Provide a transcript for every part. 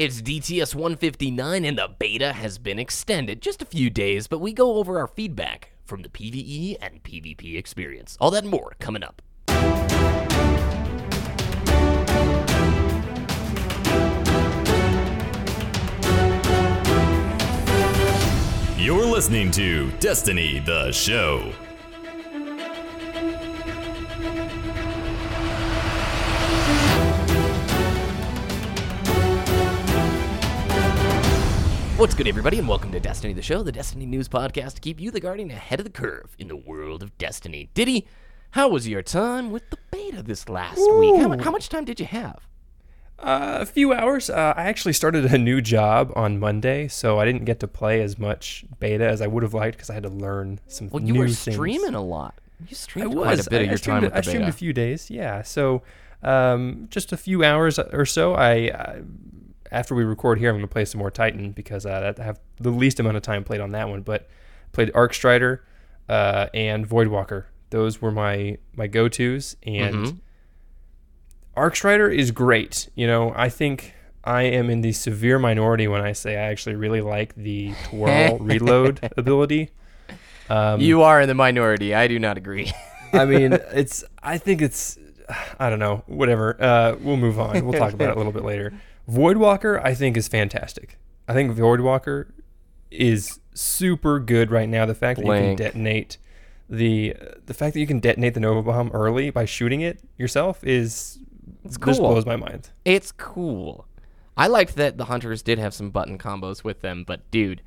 It's DTS 159 and the beta has been extended just a few days, but we go over our feedback from the PvE and PvP experience. All that and more coming up. You're listening to Destiny the Show. What's good, everybody, and welcome to Destiny the Show, the Destiny News podcast to keep you, the Guardian, ahead of the curve in the world of Destiny. Diddy, how was your time with the beta this last week? How, how much time did you have? Uh, a few hours. Uh, I actually started a new job on Monday, so I didn't get to play as much beta as I would have liked because I had to learn some Well, you were things. streaming a lot. You I streamed was. quite a bit I, of your time with the I streamed beta. a few days. Yeah. So, um, just a few hours or so. I uh, after we record here, I'm going to play some more Titan because uh, I have the least amount of time played on that one. But played Arc Strider uh, and Voidwalker. Those were my my go tos and. Mm-hmm. Arc Strider is great. You know, I think I am in the severe minority when I say I actually really like the twirl reload ability. Um, you are in the minority. I do not agree. I mean, it's. I think it's. I don't know. Whatever. Uh, we'll move on. We'll talk about it a little bit later. Voidwalker, I think, is fantastic. I think Voidwalker is super good right now. The fact that you can detonate the the fact that you can detonate the Nova Bomb early by shooting it yourself is just cool. blows my mind. It's cool. I liked that the hunters did have some button combos with them, but dude,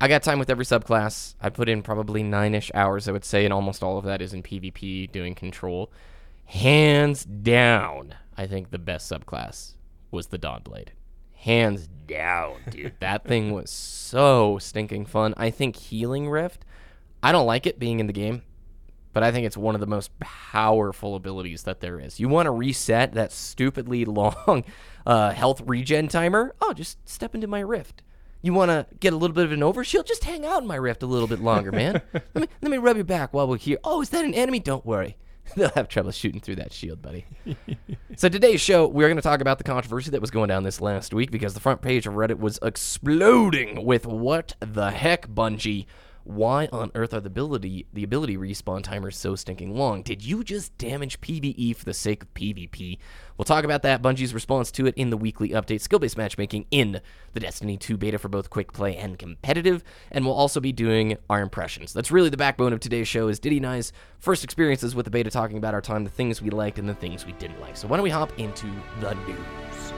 I got time with every subclass. I put in probably nine ish hours, I would say, and almost all of that is in PvP doing control. Hands down, I think the best subclass was the Dawnblade. Hands down, dude. that thing was so stinking fun. I think Healing Rift, I don't like it being in the game but I think it's one of the most powerful abilities that there is. You want to reset that stupidly long uh, health regen timer? Oh, just step into my rift. You want to get a little bit of an overshield? Just hang out in my rift a little bit longer, man. let me let me rub your back while we're here. Oh, is that an enemy? Don't worry. They'll have trouble shooting through that shield, buddy. So today's show, we're going to talk about the controversy that was going down this last week because the front page of Reddit was exploding with what the heck, Bungie. Why on earth are the ability the ability respawn timers so stinking long? Did you just damage PvE for the sake of PvP? We'll talk about that, Bungie's response to it in the weekly update, skill-based matchmaking in the Destiny 2 beta for both quick play and competitive, and we'll also be doing our impressions. That's really the backbone of today's show is Diddy and I's first experiences with the beta, talking about our time, the things we liked and the things we didn't like. So why don't we hop into the news?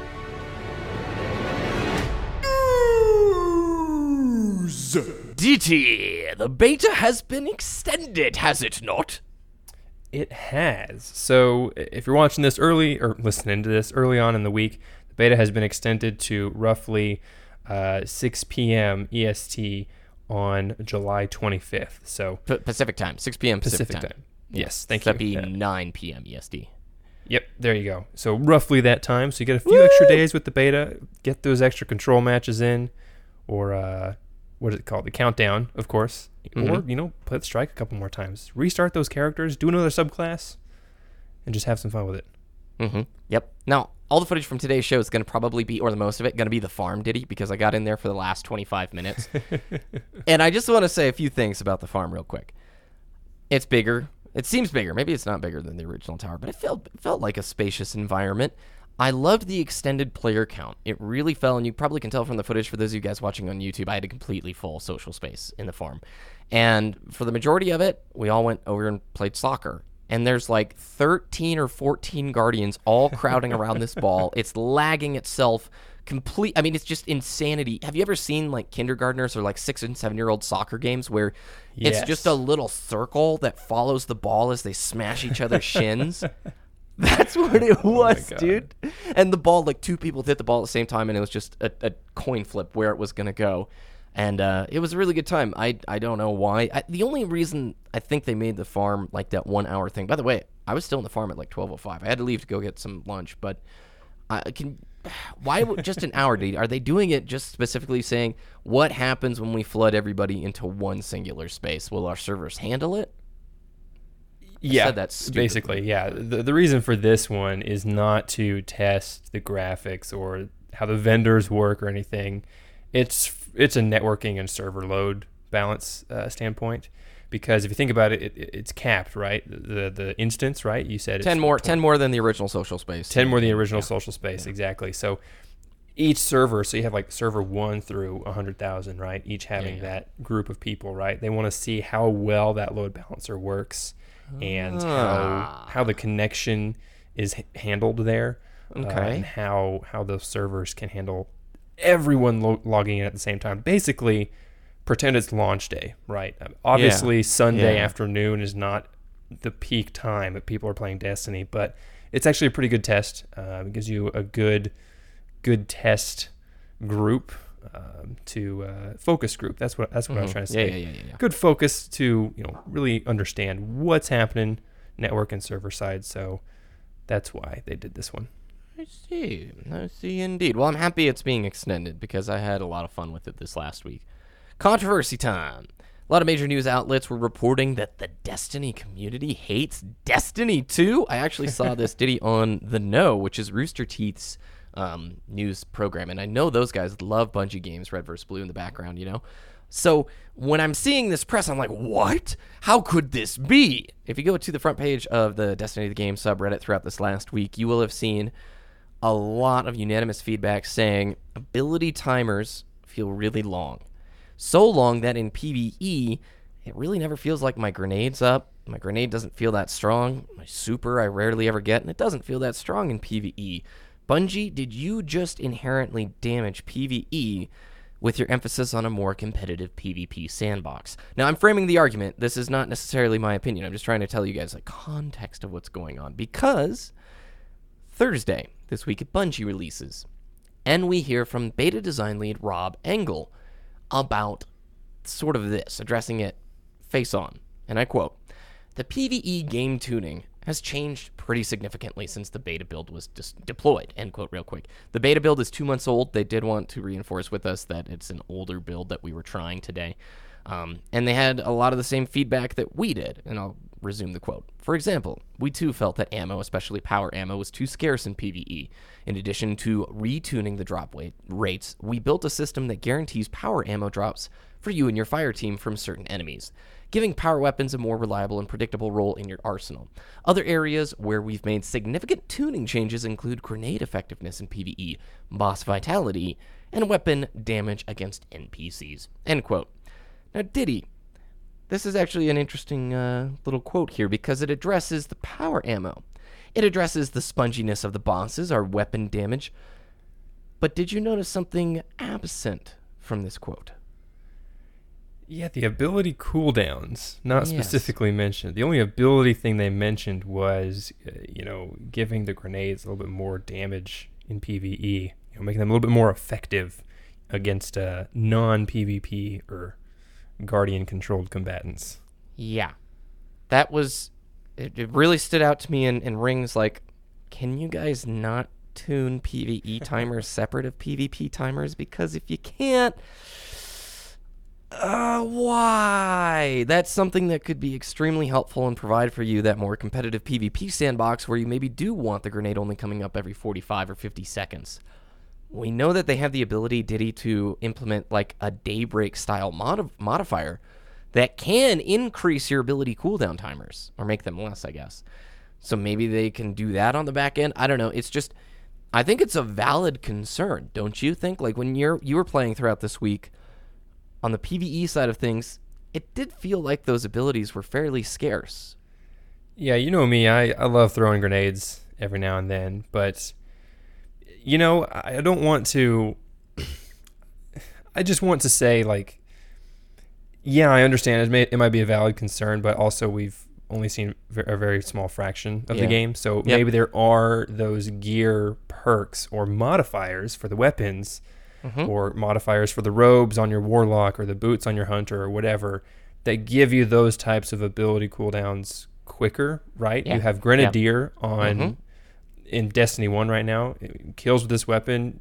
DT, the beta has been extended, has it not? It has. So if you're watching this early or listening to this early on in the week, the beta has been extended to roughly uh, 6 p.m. EST on July 25th. So P- Pacific time, 6 p.m. Pacific, Pacific time. Yes, thank you That'd be Uh, 9 p.m. EST. Yep, there you go. So roughly that time. So you get a few extra days with the beta. Get those extra control matches in, or uh, what is it called? The countdown, of course. Or you know, play the strike a couple more times. Restart those characters. Do another subclass, and just have some fun with it. Mm-hmm. Yep. Now, all the footage from today's show is going to probably be, or the most of it, going to be the farm Diddy because I got in there for the last 25 minutes. and I just want to say a few things about the farm real quick. It's bigger. It seems bigger. Maybe it's not bigger than the original tower, but it felt it felt like a spacious environment. I loved the extended player count. It really fell, and you probably can tell from the footage for those of you guys watching on YouTube. I had a completely full social space in the farm, and for the majority of it, we all went over and played soccer. And there's like 13 or 14 guardians all crowding around this ball. It's lagging itself complete i mean it's just insanity have you ever seen like kindergartners or like six and seven year old soccer games where it's just a little circle that follows the ball as they smash each other's shins that's what it was God. dude and the ball like two people hit the ball at the same time and it was just a, a coin flip where it was gonna go and uh, it was a really good time i i don't know why I, the only reason i think they made the farm like that one hour thing by the way i was still in the farm at like 1205 i had to leave to go get some lunch but I can. Why just an hour? Dude? Are they doing it just specifically saying what happens when we flood everybody into one singular space? Will our servers handle it? Yeah, said that stupidly. basically, yeah. The, the reason for this one is not to test the graphics or how the vendors work or anything. It's it's a networking and server load balance uh, standpoint because if you think about it, it, it's capped, right? The the instance, right? You said it's ten more, ten more than the original social space. 10 more than the original social space, exactly. So each server, so you have like server one through 100,000, right? Each having yeah. that group of people, right? They want to see how well that load balancer works and Ah. how, how the connection is h- handled there. uh, and how, how those servers can handle everyone lo- logging in at the same time. Basically, pretend it's launch day, right? Um, Obviously, Sunday Yeah. afternoon is not the peak time that people are playing Destiny, but it's actually a pretty good test. Uh, it gives you a good, good test group um, to uh, focus group. That's what that's what I was trying to Mm-hmm. Say. yeah, yeah, yeah, yeah. Good focus to you know really understand what's happening network and server side. So that's why they did this one. I see. I see indeed. Well, I'm happy it's being extended because I had a lot of fun with it this last week. Controversy time. A lot of major news outlets were reporting that the Destiny community hates Destiny 2. I actually saw this Diddy on The Know, which is Rooster Teeth's um, news program. And I know those guys love Bungie games, Red vs. Blue in the background, you know? So when I'm seeing this press, I'm like, what? How could this be? If you go to the front page of the Destiny of the Game subreddit throughout this last week, you will have seen a lot of unanimous feedback saying ability timers feel really long. So long that in PvE, it really never feels like my grenade's up. My grenade doesn't feel that strong. My super I rarely ever get, and it doesn't feel that strong in PvE. Bungie, did you just inherently damage PvE with your emphasis on a more competitive PvP sandbox? Now, I'm framing the argument. This is not necessarily my opinion. I'm just trying to tell you guys the context of what's going on because Thursday, this week at Bungie releases, and we hear from beta design lead Rob Engel about sort of this, addressing it face on. And I quote The PvE game tuning has changed pretty significantly since the beta build was dis- deployed. End quote, real quick. The beta build is two months old. They did want to reinforce with us that it's an older build that we were trying today. Um, and they had a lot of the same feedback that we did. And I'll resume the quote. For example, we too felt that ammo, especially power ammo, was too scarce in PvE. In addition to retuning the drop weight rates, we built a system that guarantees power ammo drops for you and your fire team from certain enemies, giving power weapons a more reliable and predictable role in your arsenal. Other areas where we've made significant tuning changes include grenade effectiveness in PvE, boss vitality, and weapon damage against NPCs. End quote. Now, Diddy, this is actually an interesting uh, little quote here because it addresses the power ammo. It addresses the sponginess of the bosses, our weapon damage. But did you notice something absent from this quote? Yeah, the ability cooldowns, not Yes. specifically mentioned. The only ability thing they mentioned was, uh, you know, giving the grenades a little bit more damage in PvE, you know, making them a little bit more effective against uh, non PvP or Guardian controlled combatants. Yeah. That was. It, it really stood out to me in, in rings like, can you guys not tune PvE timers separate of PvP timers? Because if you can't. Uh, why? That's something that could be extremely helpful and provide for you that more competitive PvP sandbox where you maybe do want the grenade only coming up every 45 or 50 seconds. We know that they have the ability, Diddy, to implement like a daybreak style mod- modifier that can increase your ability cooldown timers or make them less, I guess. So maybe they can do that on the back end. I don't know. It's just, I think it's a valid concern, don't you think? Like when you're you were playing throughout this week on the PVE side of things, it did feel like those abilities were fairly scarce. Yeah, you know me. I, I love throwing grenades every now and then, but you know, I don't want to. I just want to say, like, yeah, I understand it, may, it might be a valid concern, but also we've only seen a very small fraction of Yeah. the game, so Yep. maybe there are those gear perks or modifiers for the weapons, Mm-hmm. or modifiers for the robes on your warlock or the boots on your hunter or whatever that give you those types of ability cooldowns quicker, right? Yeah. You have Grenadier on Mhm. in Destiny 1 right now. It- Kills with this weapon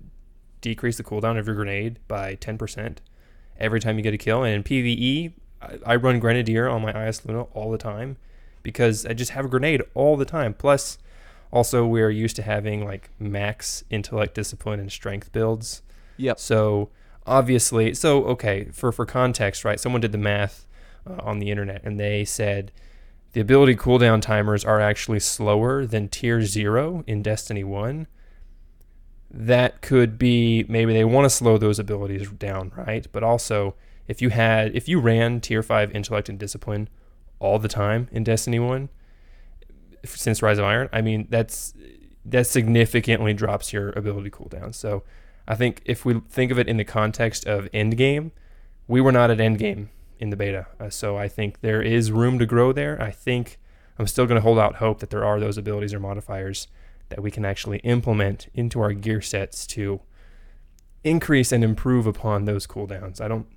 decrease the cooldown of your grenade by 10% every time you get a kill. And in PvE, I, I run Grenadier on my Eyasluna all the time because I just have a grenade all the time. Plus, Also, we're used to having like max intellect, discipline, and strength builds. Yep. So obviously, so okay, for for context, right? Someone did the math uh, on the internet, and they said the ability cooldown timers are actually slower than tier zero in Destiny One. That could be maybe they want to slow those abilities down, right? But also, if you had if you ran tier five intellect and discipline all the time in Destiny One since Rise of Iron, I mean that's that significantly drops your ability cooldown. So I think if we think of it in the context of endgame, we were not at endgame in the beta. Uh, so I think there is room to grow there. I think I'm still going to hold out hope that there are those abilities or modifiers that we can actually implement into our gear sets to increase and improve upon those cooldowns. I don't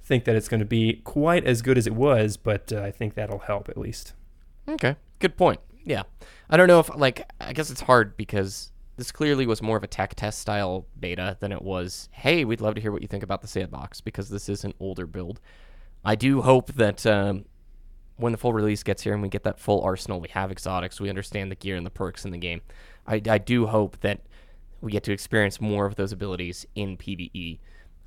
think that it's going to be quite as good as it was, but uh, I think that'll help at least. Okay, good point. Yeah, I don't know if like I guess it's hard because this clearly was more of a tech test style beta than it was. Hey, we'd love to hear what you think about the sandbox because this is an older build. I do hope that um, when the full release gets here and we get that full arsenal, we have exotics, we understand the gear and the perks in the game. I, I do hope that we get to experience more of those abilities in PvE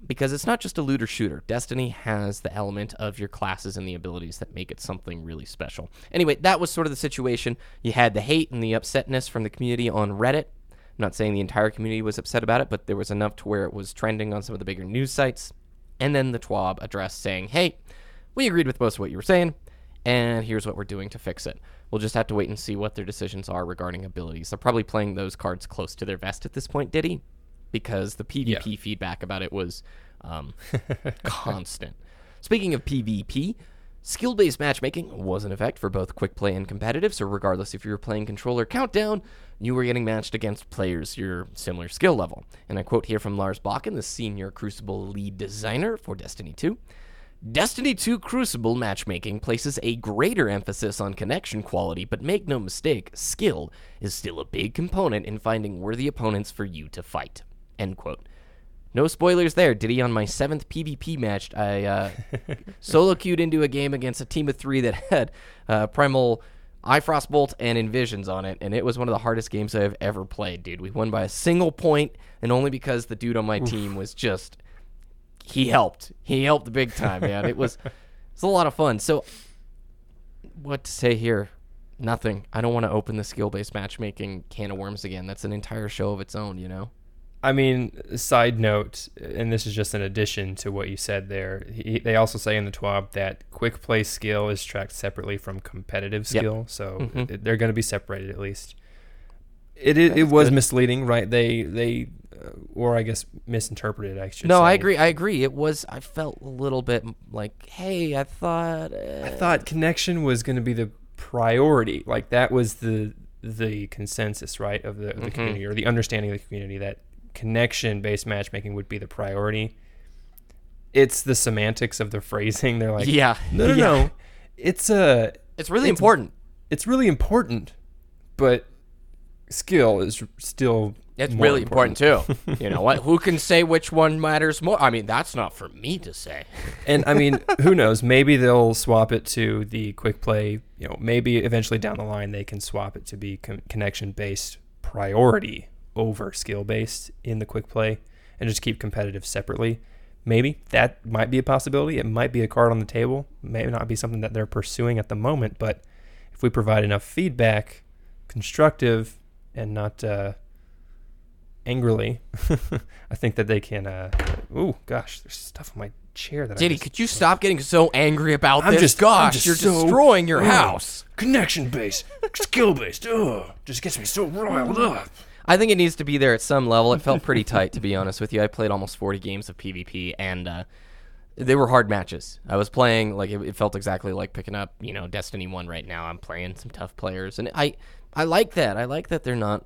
because it's not just a looter shooter. Destiny has the element of your classes and the abilities that make it something really special. Anyway, that was sort of the situation. You had the hate and the upsetness from the community on Reddit. I'm not saying the entire community was upset about it, but there was enough to where it was trending on some of the bigger news sites. And then the TWAB addressed saying, hey, we agreed with most of what you were saying, and here's what we're doing to fix it. We'll just have to wait and see what their decisions are regarding abilities. They're probably playing those cards close to their vest at this point, Diddy, because the PvP Yeah. feedback about it was um, constant. Speaking of PvP, skill based matchmaking was in effect for both quick play and competitive, so regardless if you were playing controller countdown, you were getting matched against players your similar skill level. And I quote here from Lars Bakken, the senior Crucible lead designer for Destiny 2. Destiny 2 Crucible matchmaking places a greater emphasis on connection quality, but make no mistake, skill is still a big component in finding worthy opponents for you to fight. End quote. No spoilers there. Diddy on my seventh PvP match, I uh, solo queued into a game against a team of three that had uh, Primal, Ifrost Bolt, and Envisions on it, and it was one of the hardest games I've ever played, dude. We won by a single point, and only because the dude on my team was just he helped. He helped big time, man. It was it's a lot of fun. So what to say here? Nothing. I don't want to open the skill-based matchmaking can of worms again. That's an entire show of its own, you know. I mean, side note, and this is just an addition to what you said there. He, they also say in the TWAB that quick play skill is tracked separately from competitive Yep. skill, so Mhm. it- they're going to be separated at least. It it, it was good. misleading, right? They they, uh, or I guess misinterpreted. I should. No, I agree. I agree. It was. I felt a little bit like, hey, I thought. Uh, I thought connection was going to be the priority. Like that was the the consensus, right, of the, of the Mhm. community or the understanding of the community that connection based matchmaking would be the priority. It's the semantics of the phrasing. They're like, yeah. no, no, yeah. no. It's uh It's really It's- important. it's really important, but skill is still It's really important, too. you know what? Who can say which one matters more? I mean, that's not for me to say. and I mean, who knows? Maybe they'll swap it to the quick play. You know, maybe eventually down the line they can swap it to be con- connection based priority over skill based in the quick play, and just keep competitive separately. Maybe that might be a possibility. It might be a card on the table. May not be something that they're pursuing at the moment, but if we provide enough feedback, constructive and not uh, angrily, I think that they can. Uh, ooh, gosh, there's stuff on my chair that I Diddy, just- could you stop getting so angry about I'm this? just- Gosh, just you're so- destroying your house. connection based, skill based. Ugh, just gets me so riled up. I think it needs to be there at some level. It felt pretty tight, to be honest with you. I played almost 40 games of PvP, and uh, they were hard matches. I was playing like it, it felt exactly like picking up, you know, Destiny One right now. I'm playing some tough players, and I I like that. I like that they're not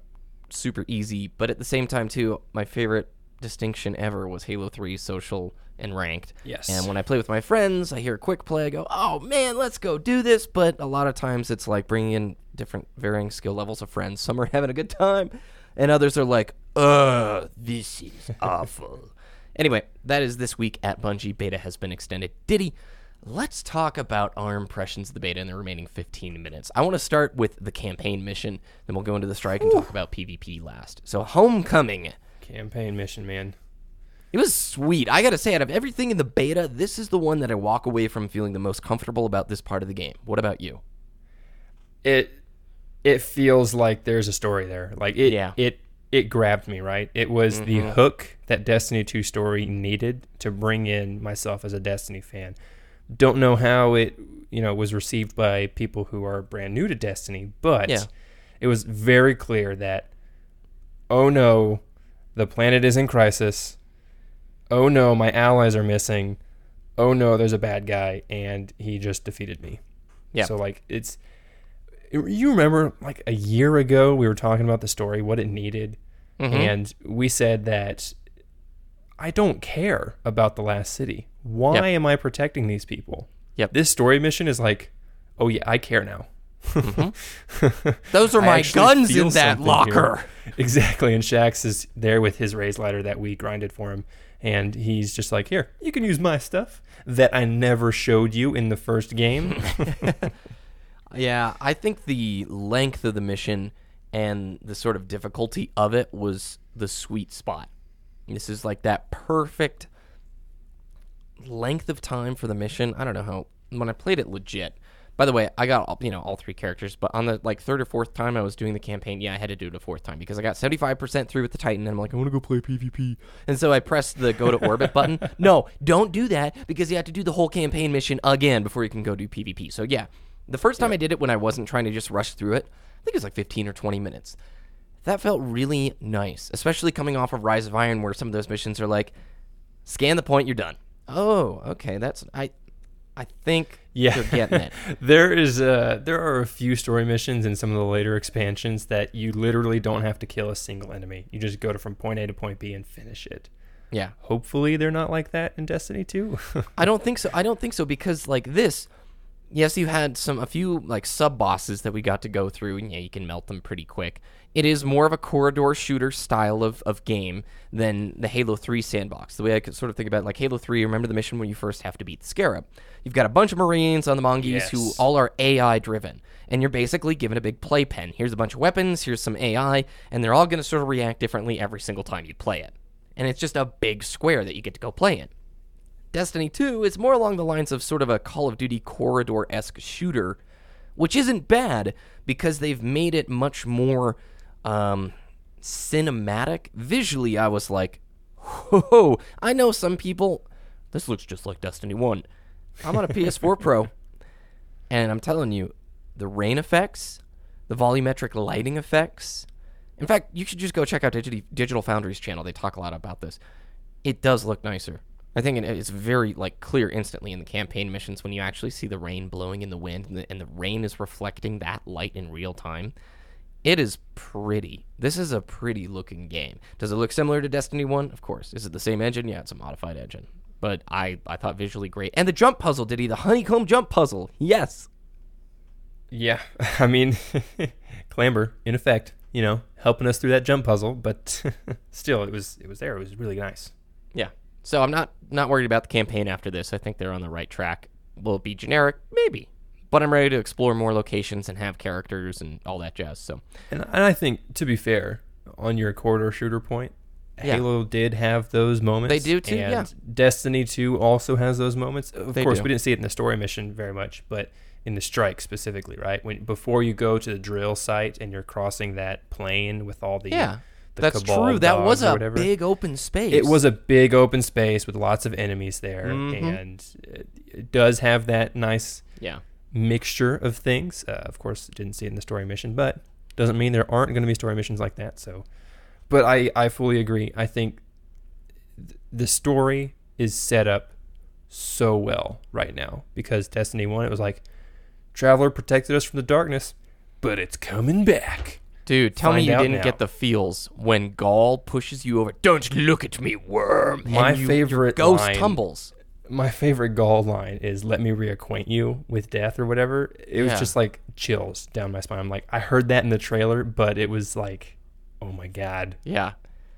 super easy, but at the same time too, my favorite distinction ever was Halo 3 social and ranked. Yes. And when I play with my friends, I hear a quick play, I go, "Oh man, let's go do this!" But a lot of times it's like bringing in different, varying skill levels of friends. Some are having a good time, and others are like, "Ugh, this is awful." Anyway, that is this week at Bungie. Beta has been extended. Diddy, let's talk about our impressions of the beta in the remaining 15 minutes. I want to start with the campaign mission, then we'll go into the strike and talk about PvP last. So, Homecoming. Campaign mission, man. It was sweet. I gotta say, out of everything in the beta, this is the one that I walk away from feeling the most comfortable about this part of the game. What about you? It it feels like there's a story there. Like it Yeah. it it grabbed me, right? It was the mm-hmm. hook that Destiny 2 story needed to bring in myself as a Destiny fan. Don't know how it, you know, was received by people who are brand new to Destiny, but Yeah. it was very clear that oh no, the planet is in crisis. Oh no, my allies are missing. Oh no, there's a bad guy and he just defeated me. Yeah. So like it's you remember like a year ago we were talking about the story, what it needed, Mm-hmm. and we said that I don't care about the last city. Why Yep. am I protecting these people? Yep. This story mission is like, oh yeah, I care now. Those are my guns in that locker. here. Exactly. And Shaxx is there with his raise ladder that we grinded for him. And he's just like, here, you can use my stuff that I never showed you in the first game. Yeah, I think the length of the mission and the sort of difficulty of it was the sweet spot. This is like that perfect length of time for the mission. I don't know how when I played it legit. By the way, I got all- you know all three characters, but on the like third or fourth time I was doing the campaign, yeah, I had to do it a fourth time because I got 75% through with the Titan and I'm like, I want to go play PvP. And so I pressed the go to orbit button. No, don't do that because you have to do the whole campaign mission again before you can go do PvP. So yeah, the first time I did it when I wasn't trying to just rush through it, I think it was like 15 or 20 minutes. That felt really nice, especially coming off of Rise of Iron where some of those missions are like scan the point, you're done. Oh, okay, that's I I think Yeah. you're getting it. there is uh there are a few story missions in some of the later expansions that you literally don't have to kill a single enemy. You just go to from point A to point B and finish it. Yeah. Hopefully they're not like that in Destiny 2. I don't think so. I don't think so because like this, yes, you had some a few like sub bosses that we got to go through, and yeah, you can melt them pretty quick. It is more of a corridor shooter style of, of game than the Halo 3 sandbox. The way I could sort of think about it, like Halo 3, remember the mission when you first have to beat the Scarab. You've got a bunch of Marines on the Mongoose who all are AI driven, and you're basically given a big playpen. Here's a bunch of weapons, here's some AI, and they're all going to sort of react differently every single time you play it. And it's just a big square that you get to go play in. Destiny 2 is more along the lines of sort of a Call of Duty corridor esque shooter, which isn't bad because they've made it much more um, cinematic. Visually, I was like, whoa, I know some people, this looks just like Destiny 1. I'm on a PS4 Pro, and I'm telling you, the rain effects, the volumetric lighting effects. In fact, you should just go check out Digi- Digital Foundry's channel. They talk a lot about this. It does look nicer. I think it's very like clear instantly in the campaign missions when you actually see the rain blowing in the wind and the, and the rain is reflecting that light in real time. It is pretty. This is a pretty looking game. Does it look similar to Destiny 1? Of course. Is it the same engine? Yeah, it's a modified engine. But I, I thought visually great. And the jump puzzle, did he? The honeycomb jump puzzle. Yes. yeah, I mean Clamber in effect, you know, helping us through that jump puzzle, but still it was it was there. It was really nice. Yeah. So I'm not not worried about the campaign after this. I think they're on the right track. Will it be generic? Maybe. But I'm ready to explore more locations and have characters and all that jazz. So And, and I think, to be fair, on your corridor shooter point, Yeah. Halo did have those moments. They do too, And yeah. Destiny 2 also has those moments. Of They course, do. we didn't see it in the story mission very much, but in the strike specifically, right? When before you go to the drill site and you're crossing that plane with all the yeah, the that's true. That was a big open space. It was a big open space with lots of enemies there, Mhm. and it, it does have that nice yeah. mixture of things. Uh, of course, didn't see it in the story mission, but doesn't mean there aren't going to be story missions like that. So, but I I fully agree. I think th- the story is set up so well right now because Destiny One it was like Traveler protected us from the darkness, but it's coming back. Dude, tell me Find you out didn't now. get the feels when Ghaul pushes you over. Don't look at me, worm. and My you- your favorite ghost line- tumbles. My favorite Ghaul line is "Let me reacquaint you with death" or whatever. It was Yeah. just like chills down my spine. I'm like, I heard that in the trailer, but it was like, oh my god, Yeah.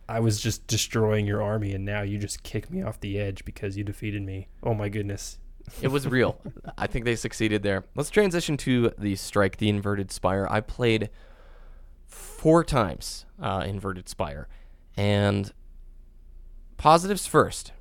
I was just destroying your army, and now you just kick me off the edge because you defeated me. Oh my goodness. It was real. I think they succeeded there. Let's transition to the strike, the inverted spire. I played four times uh, inverted spire, and positives first.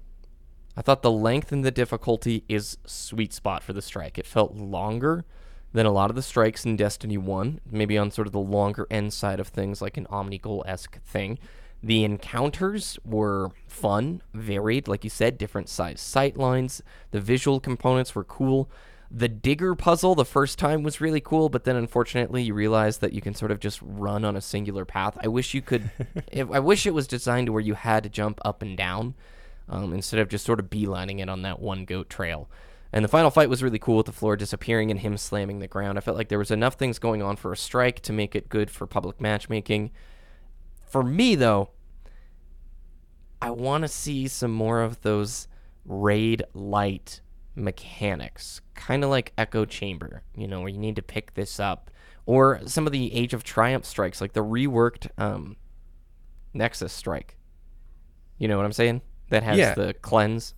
I thought the length and the difficulty is sweet spot for the strike. It felt longer than a lot of the strikes in Destiny 1, maybe on sort of the longer end side of things, like an Omnigul esque thing. The encounters were fun, varied, like you said, different size sight lines. The visual components were cool. The digger puzzle the first time was really cool, but then unfortunately you realize that you can sort of just run on a singular path. I wish you could. if, I wish it was designed to where you had to jump up and down um, instead of just sort of beelining it on that one goat trail. And the final fight was really cool with the floor disappearing and him slamming the ground. I felt like there was enough things going on for a strike to make it good for public matchmaking. For me, though, I want to see some more of those raid light mechanics, kind of like Echo Chamber, you know, where you need to pick this up, or some of the Age of Triumph strikes, like the reworked um, Nexus strike. You know what I'm saying? That has Yeah. the cleanse.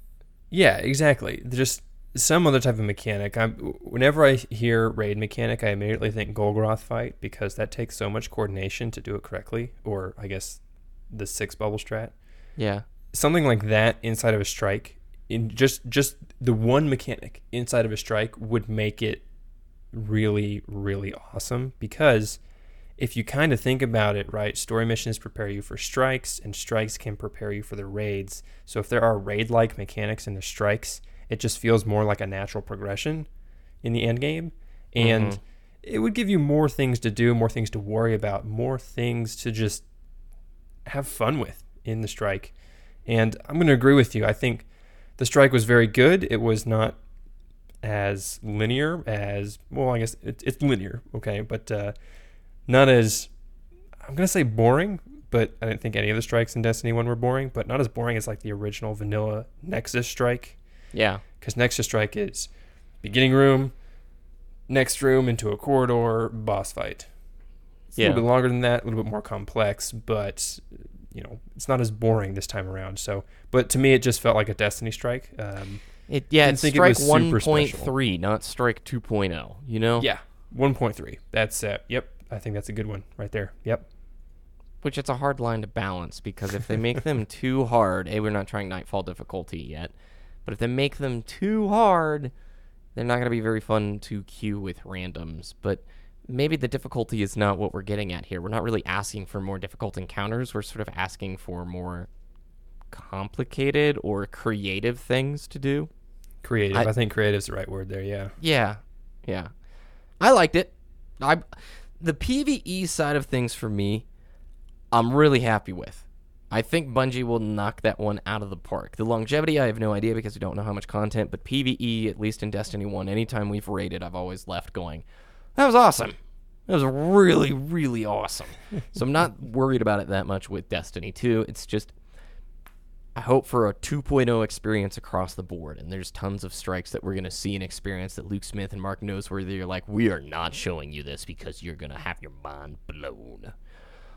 Yeah, exactly. Just some other type of mechanic. I'm whenever I hear raid mechanic, I immediately think Golgroth fight because that takes so much coordination to do it correctly, or I guess the six bubble strat. Yeah. Something like that inside of a strike, in just just the one mechanic inside of a strike would make it really really awesome because if you kind of think about it, right, story missions prepare you for strikes, and strikes can prepare you for the raids. So if there are raid like mechanics in the strikes, it just feels more like a natural progression in the end game. And Mhm. it would give you more things to do, more things to worry about, more things to just have fun with in the strike. And I'm going to agree with you. I think the strike was very good. It was not as linear as, well, I guess it, it's linear, okay, but uh, not as I'm gonna say boring, but I didn't think any of the strikes in Destiny One were boring, but not as boring as like the original vanilla Nexus strike, Yeah. because Nexus strike is beginning room, next room into a corridor, boss fight. It's a little bit longer than that, a little bit more complex, but you know it's not as boring this time around. So, but to me, it just felt like a Destiny strike. Um, It yeah, it's think it strike 1.3, not strike 2.0, you know? yeah, 1.3. That's uh, yep. I think that's a good one right there. Yep. Which it's a hard line to balance because if they make them too hard, A, we're not trying Nightfall difficulty yet, but if they make them too hard, they're not going to be very fun to queue with randoms. But maybe the difficulty is not what we're getting at here. We're not really asking for more difficult encounters. We're sort of asking for more complicated or creative things to do. Creative. I- I, think creative's the right word there. Yeah. Yeah, yeah. I liked it. I the PVE side of things for me, I'm really happy with. I think Bungie will knock that one out of the park. The longevity, I have no idea because we don't know how much content, but PVE, at least in Destiny 1, anytime we've raided, I've always left going, that was awesome. That was really, really awesome. so I'm not worried about it that much with Destiny 2. It's just, I hope for a 2.0 experience across the board. And there's tons of strikes that we're going to see and experience that Luke Smith and Mark Noseworthy are like, we are not showing you this because you're going to have your mind blown.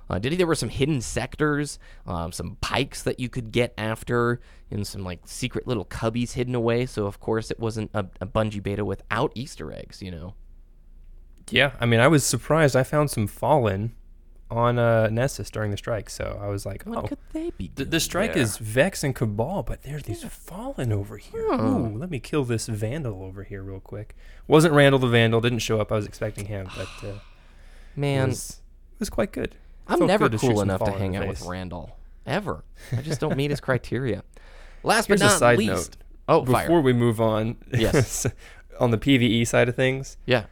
Uh, did there were some hidden sectors, um, some pikes that you could get after, and some like secret little cubbies hidden away. So of course it wasn't a, a Bungie beta without Easter eggs. You know. Yeah. I mean, I was surprised. I found some fallen on uh, Nessus during the strike. So I was like, What oh, could they be? the, doing the strike is Vex and Cabal, but there's these fallen over here. Hmm. Ooh, let me kill this Vandal over here real quick. Wasn't Randall the Vandal? Didn't show up. I was expecting him, but uh, it, man. was, it was quite good. I'm Felt never good cool enough to hang out with. Randall ever. I just don't meet his criteria. Last but Here's a not side least, note. oh Before fire, we move on, Yes. on the PVE side of things, yeah,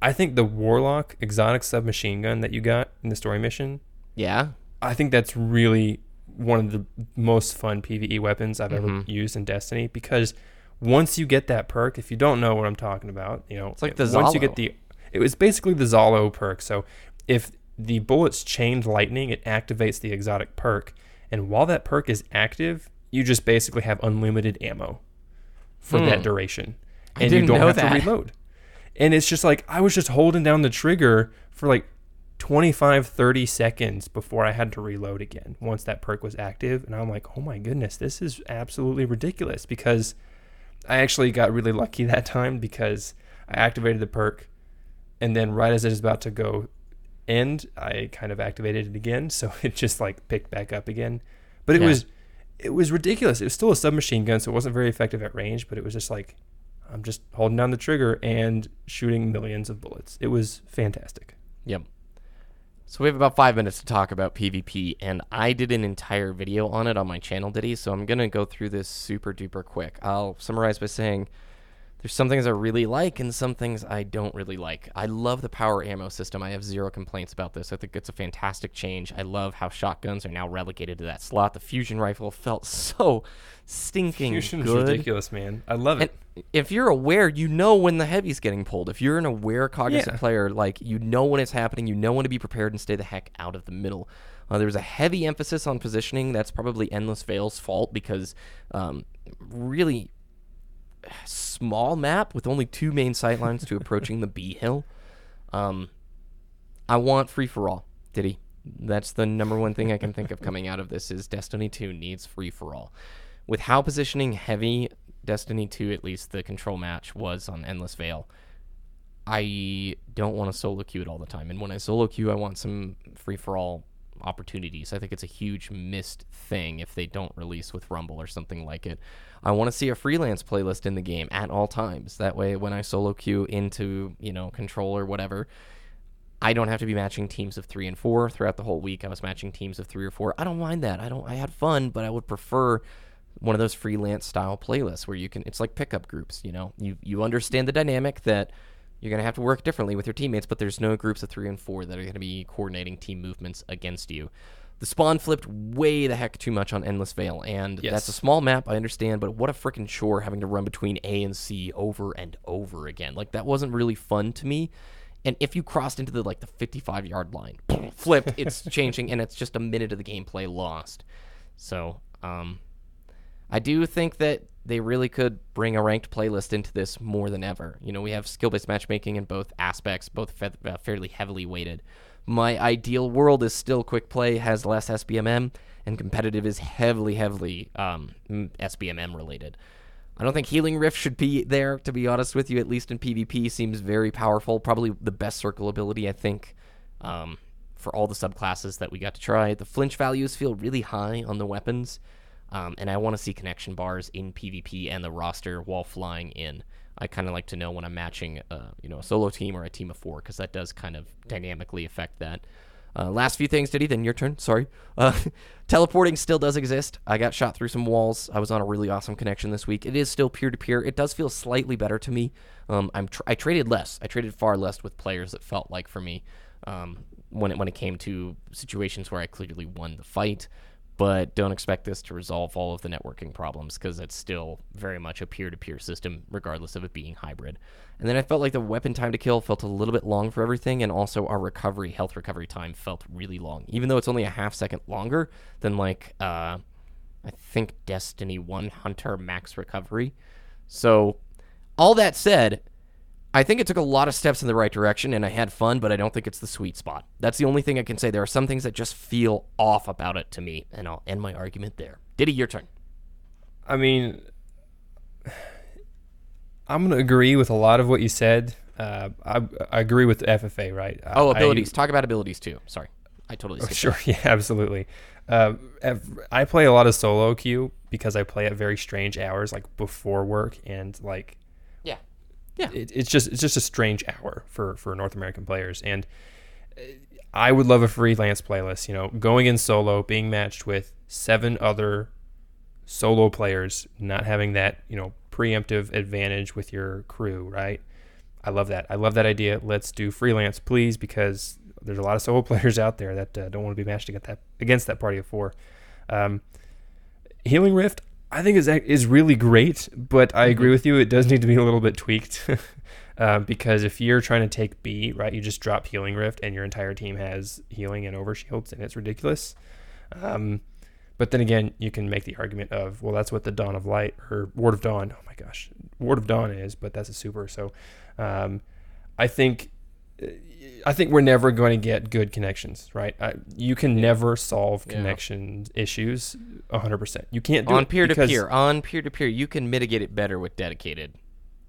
I think the Warlock exotic submachine gun that you got in the story mission, yeah, I think that's really one of the most fun PVE weapons I've ever Mhm. used in Destiny because once you get that perk, if you don't know what I'm talking about, you know, It's like the once you get the, it was basically the Zhalo perk. So if the bullets chained lightning, it activates the exotic perk, and while that perk is active, you just basically have unlimited ammo for Hmm. that duration, and you don't have that. to reload. And it's just like I was just holding down the trigger for like 25 30 seconds before I had to reload again once that perk was active and I'm like, "Oh my goodness, this is absolutely ridiculous because I actually got really lucky that time because I activated the perk, and then right as it was about to go end, I kind of activated it again, so it just like picked back up again. But it Yeah. was it was ridiculous. It was still a submachine gun, so it wasn't very effective at range, but it was just like I'm just holding down the trigger and shooting millions of bullets. It was fantastic. Yep. So we have about five minutes to talk about PvP, and I did an entire video on it on my channel, Diddy. So I'm gonna go through this super duper quick. I'll summarize by saying there's some things I really like and some things I don't really like. I love the power ammo system. I have zero complaints about this. I think it's a fantastic change. I love how shotguns are now relegated to that slot. The fusion rifle felt so stinking Fusion's good. ridiculous, man. I love it. And if you're aware, you know when the heavy's getting pulled. If you're an aware, cognizant Yeah. player, like you know when it's happening, you know when to be prepared and stay the heck out of the middle. Uh, there's a heavy emphasis on positioning. That's probably Endless Vale's fault because um, really small map with only two main sight lines to approaching the B hill. Um, I want free for all, Diddy. That's the number one thing I can think of coming out of this is Destiny 2 needs free for all. With how positioning heavy Destiny 2, at least the control match, was on Endless Vale, I don't want to solo queue it all the time. And when I solo queue, I want some free for all opportunities. I think it's a huge missed thing if they don't release with Rumble or something like it. I want to see a freelance playlist in the game at all times. That way, when I solo queue into, you know, control or whatever, I don't have to be matching teams of three and four throughout the whole week. I was matching teams of three or four. I don't mind that. I don't. I had fun, but I would prefer one of those freelance style playlists where you can. It's like pickup groups. You know, you you understand the dynamic that you're gonna have to work differently with your teammates, but there's no groups of three and four that are gonna be coordinating team movements against you. The spawn flipped way the heck too much on Endless Vale, and Yes. that's a small map. I understand, but what a freaking chore having to run between A and C over and over again. Like that wasn't really fun to me. And if you crossed into the like the 55 yard line, flipped, it's changing, and it's just a minute of the gameplay lost. So, um, I do think that they really could bring a ranked playlist into this more than ever. You know, we have skill based matchmaking in both aspects, both fa- uh, fairly heavily weighted. My ideal world is still quick play, has less SBMM, and competitive is heavily, heavily um, mm, SBMM related. I don't think Healing Rift should be there, to be honest with you, at least in PvP. Seems very powerful. Probably the best circle ability, I think, um, for all the subclasses that we got to try. The flinch values feel really high on the weapons, um, and I want to see connection bars in PvP and the roster while flying in. I kind of like to know when I'm matching, uh, you know, a solo team or a team of four, because that does kind of dynamically affect that. Uh, last few things, Diddy. Then your turn. Sorry. Uh, teleporting still does exist. I got shot through some walls. I was on a really awesome connection this week. It is still peer to peer. It does feel slightly better to me. Um, I'm tr- I traded less. I traded far less with players that felt like for me um, when it when it came to situations where I clearly won the fight. But don't expect this to resolve all of the networking problems because it's still very much a peer to peer system, regardless of it being hybrid. And then I felt like the weapon time to kill felt a little bit long for everything, and also our recovery, health recovery time felt really long, even though it's only a half second longer than like uh, I think Destiny One Hunter max recovery. So, all that said, I think it took a lot of steps in the right direction, and I had fun, but I don't think it's the sweet spot. That's the only thing I can say. There are some things that just feel off about it to me, and I'll end my argument there. Diddy, your turn. I mean, I'm gonna agree with a lot of what you said. Uh, I, I agree with FFA, right? Oh, I- abilities. Talk about abilities too. Sorry, I totally skipped sure, yeah, absolutely. Uh, I play a lot of solo queue because I play at very strange hours, like before work, and like Yeah. It, it's just it's just a strange hour for for North American players. And uh, I would love a freelance playlist. You know, going in solo, being matched with seven other solo players, not having that you know preemptive advantage with your crew, right? I love that. I love that idea. Let's do freelance, please, because there's a lot of solo players out there that uh, don't want to be matched against that against that party of four. Um, Healing Rift, I think is is really great, but I agree with you. It does need to be a little bit tweaked. Um, because if you're trying to take B, right, you just drop Healing Rift and your entire team has healing and overshields, and it's ridiculous. Um, but then again, you can make the argument of, well, that's what the Dawn of Light or Ward of Dawn. Oh my gosh, Ward of Dawn is, but that's a super. So, um, I think I think we're never going to get good connections, right? I, you can never solve Yeah. connection issues 100%. You can't do on it peer to peer, on peer to peer, you can mitigate it better with dedicated.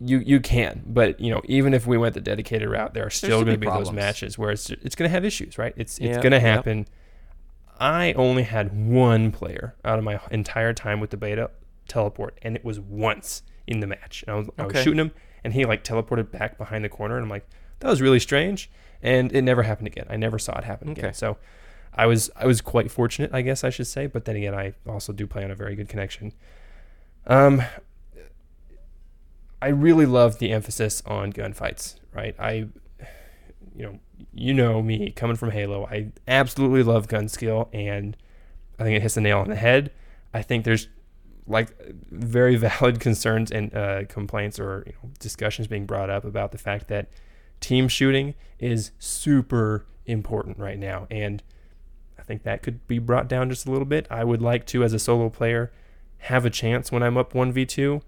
You you can, but you know, even if we went the dedicated route, there are still going to be be those matches where it's it's going to have issues, right? It's it's Yeah, going to happen. I only had one player out of my entire time with the beta teleport, and it was once in the match. And I was, I was shooting him, and he like teleported back behind the corner, and I'm like, that was really strange, and it never happened again. I never saw it happen again. So, I was I was quite fortunate, I guess I should say. But then again, I also do play on a very good connection. Um, I really love the emphasis on gunfights. Right, I you know, you know me coming from Halo. I absolutely love gun skill, and I think it hits the nail on the head. I think there's like very valid concerns and uh, complaints or you know, discussions being brought up about the fact that team shooting is super important right now, and I think that could be brought down just a little bit. I would like to, as a solo player, have a chance when I'm up one v two.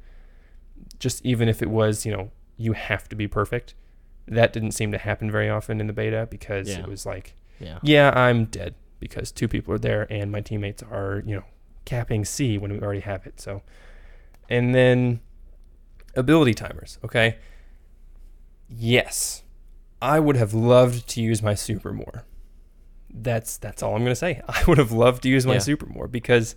Just even if it was, you know, you have to be perfect that didn't seem to happen very often in the beta because Yeah. it was like, Yeah. yeah, I'm dead because two people are there and my teammates are, you know, capping C when we already have it. So, and then ability timers. Okay. Yes, I would have loved to use my super more. That's that's all I'm gonna say. I would have loved to use my Yeah. super more because,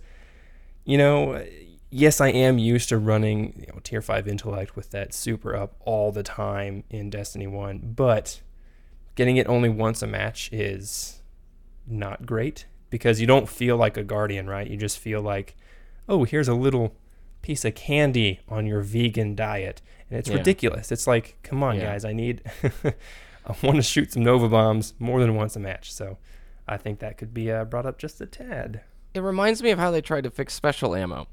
you know, yes, I am used to running you know tier five intellect with that super up all the time in Destiny One, but getting it only once a match is not great because you don't feel like a guardian, right? You just feel like, oh, here's a little piece of candy on your vegan diet, and it's Yeah. ridiculous. It's like, come on, Yeah. guys, I need, I want to shoot some Nova bombs more than once a match. So, I think that could be uh, brought up just a tad. It reminds me of how they tried to fix special ammo.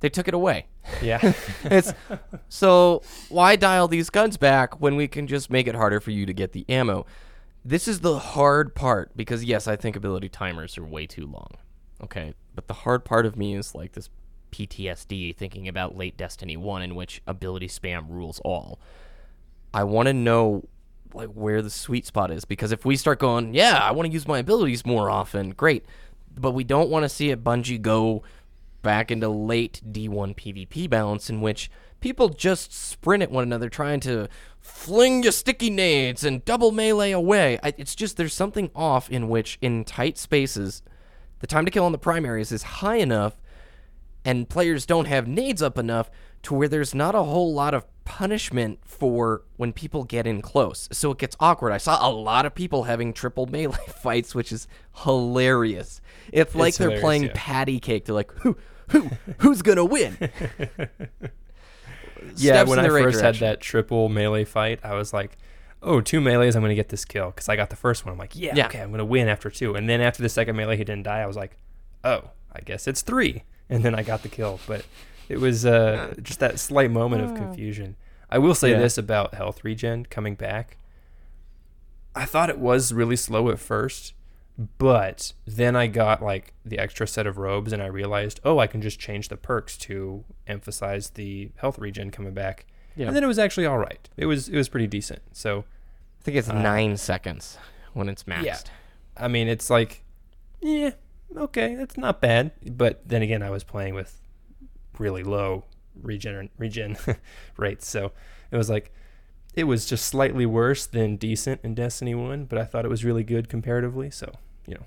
They took it away. Yeah, It's so why dial these guns back when we can just make it harder for you to get the ammo? This is the hard part because yes, I think ability timers are way too long. Okay, but the hard part of me is like this PTSD thinking about late Destiny 1 in which ability spam rules all. I want to know like where the sweet spot is because if we start going, yeah, I want to use my abilities more often, great. But we don't want to see a Bungie go back into late D1 PvP balance in which people just sprint at one another trying to fling your sticky nades and double melee away. It's just there's something off in which in tight spaces the time to kill on the primaries is high enough and players don't have nades up enough to where there's not a whole lot of punishment for when people get in close. So it gets awkward. I saw a lot of people having triple melee fights, which is hilarious. It's like they're playing yeah. patty cake. They're like, who, who, who's gonna win? yeah. When I right first direction. had that triple melee fight, I was like, oh, two melees, I'm gonna get this kill because I got the first one. I'm like, yeah, Yeah. okay, I'm gonna win after two. And then after the second melee, he didn't die. I was like, oh, I guess it's three. And then I got the kill, but it was uh, just that slight moment of confusion. I will say Yeah. this about health regen coming back. I thought it was really slow at first, but then I got like the extra set of robes and I realized, oh, I can just change the perks to emphasize the health regen coming back. Yeah. And then it was actually all right. It was it was pretty decent. So, I think it's nine seconds when it's maxed. Yeah. I mean, it's like yeah, okay, that's not bad. But then again, I was playing with really low regen regen rates, so it was like it was just slightly worse than decent in Destiny 1, but I thought it was really good comparatively, so, you know.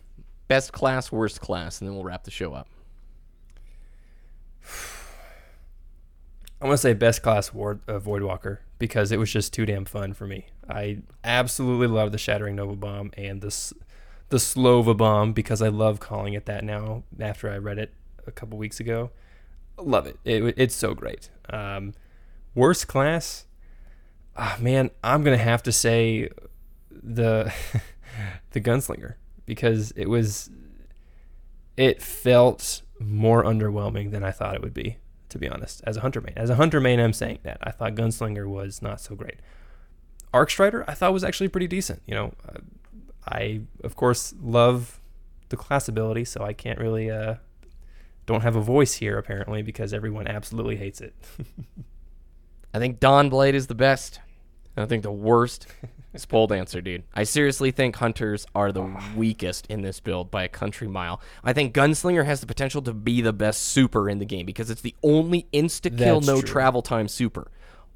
Best class, worst class, and then we'll wrap the show up. I want to say best class Ward, uh, Voidwalker because it was just too damn fun for me. I absolutely love the Shattering Nova Bomb and the s- the Slova Bomb because I love calling it that now after I read it a couple weeks ago. Love it. it it's so great. Um, worst class, ah man, I'm gonna have to say the the Gunslinger because it was it felt more underwhelming than I thought it would be to be honest, as a hunter main. As a hunter main, I'm saying that. I thought Gunslinger was not so great. Arcstrider, I thought was actually pretty decent. You know, uh, I, of course, love the class ability, so I can't really, uh, don't have a voice here, apparently, because everyone absolutely hates it. I think Dawnblade is the best. and I think the worst is pole dancer, dude. I seriously think hunters are the weakest in this build by a country mile. I think gunslinger has the potential to be the best super in the game because it's the only insta kill, no true. travel time super.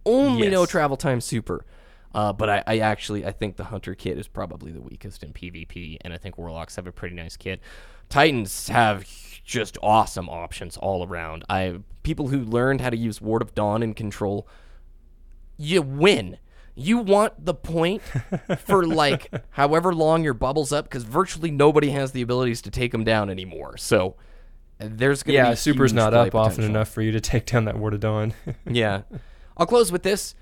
Only no travel time super. Uh, but I, I actually I think the hunter kit is probably the weakest in PvP, and I think warlocks have a pretty nice kit. Titans have just awesome options all around. I people who learned how to use Ward of Dawn and control you win. You want the point for like however long your bubble's up because virtually nobody has the abilities to take them down anymore. So there's gonna Yeah, be super's not up often enough for you to take down that Ward of Dawn. Yeah, I'll close with this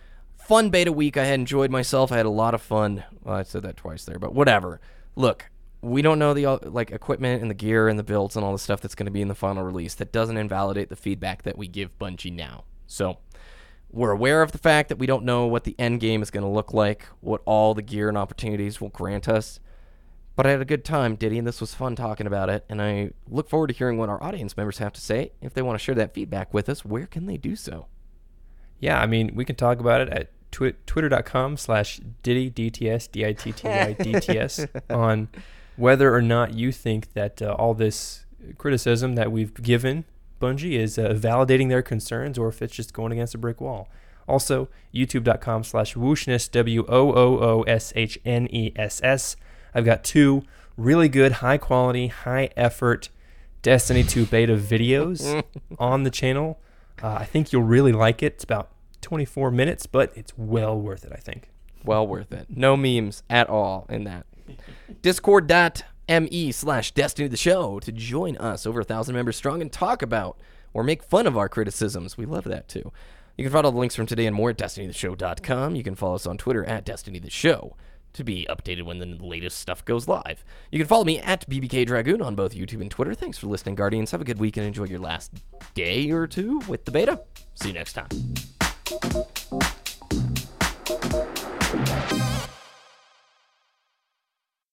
fun beta week. I had enjoyed myself. I had a lot of fun. Well, I said that twice there, but whatever. Look, we don't know the uh, like equipment and the gear and the builds and all the stuff that's going to be in the final release. That doesn't invalidate the feedback that we give Bungie now. So we're aware of the fact that we don't know what the end game is going to look like, what all the gear and opportunities will grant us. But I had a good time, Diddy, and this was fun talking about it. And I look forward to hearing what our audience members have to say. If they want to share that feedback with us, where can they do so? yeah, I mean, we can talk about it at twi- twitter.com slash Diddy, D-T-S, D-I-T-T-Y, D-T-S, on whether or not you think that uh, all this criticism that we've given Bungie is uh, validating their concerns or if it's just going against a brick wall. Also, youtube.com slash whooshness, W-O-O-O-S-H-N-E-S-S. I've got two really good, high quality, high effort Destiny 2 beta videos on the channel. Uh, I think you'll really like it. It's about 24 minutes, but it's well worth it, I think. well worth it. No memes at all in that. Discord.me slash Destiny the Show to join us over a thousand members strong and talk about or make fun of our criticisms. We love that too. You can find all the links from today and more at DestinyTheShow.com. You can follow us on Twitter at Destiny the Show to be updated when the latest stuff goes live. You can follow me at BBK Dragoon on both YouTube and Twitter. Thanks for listening, Guardians. Have a good week and enjoy your last day or two with the beta. See you next time. Música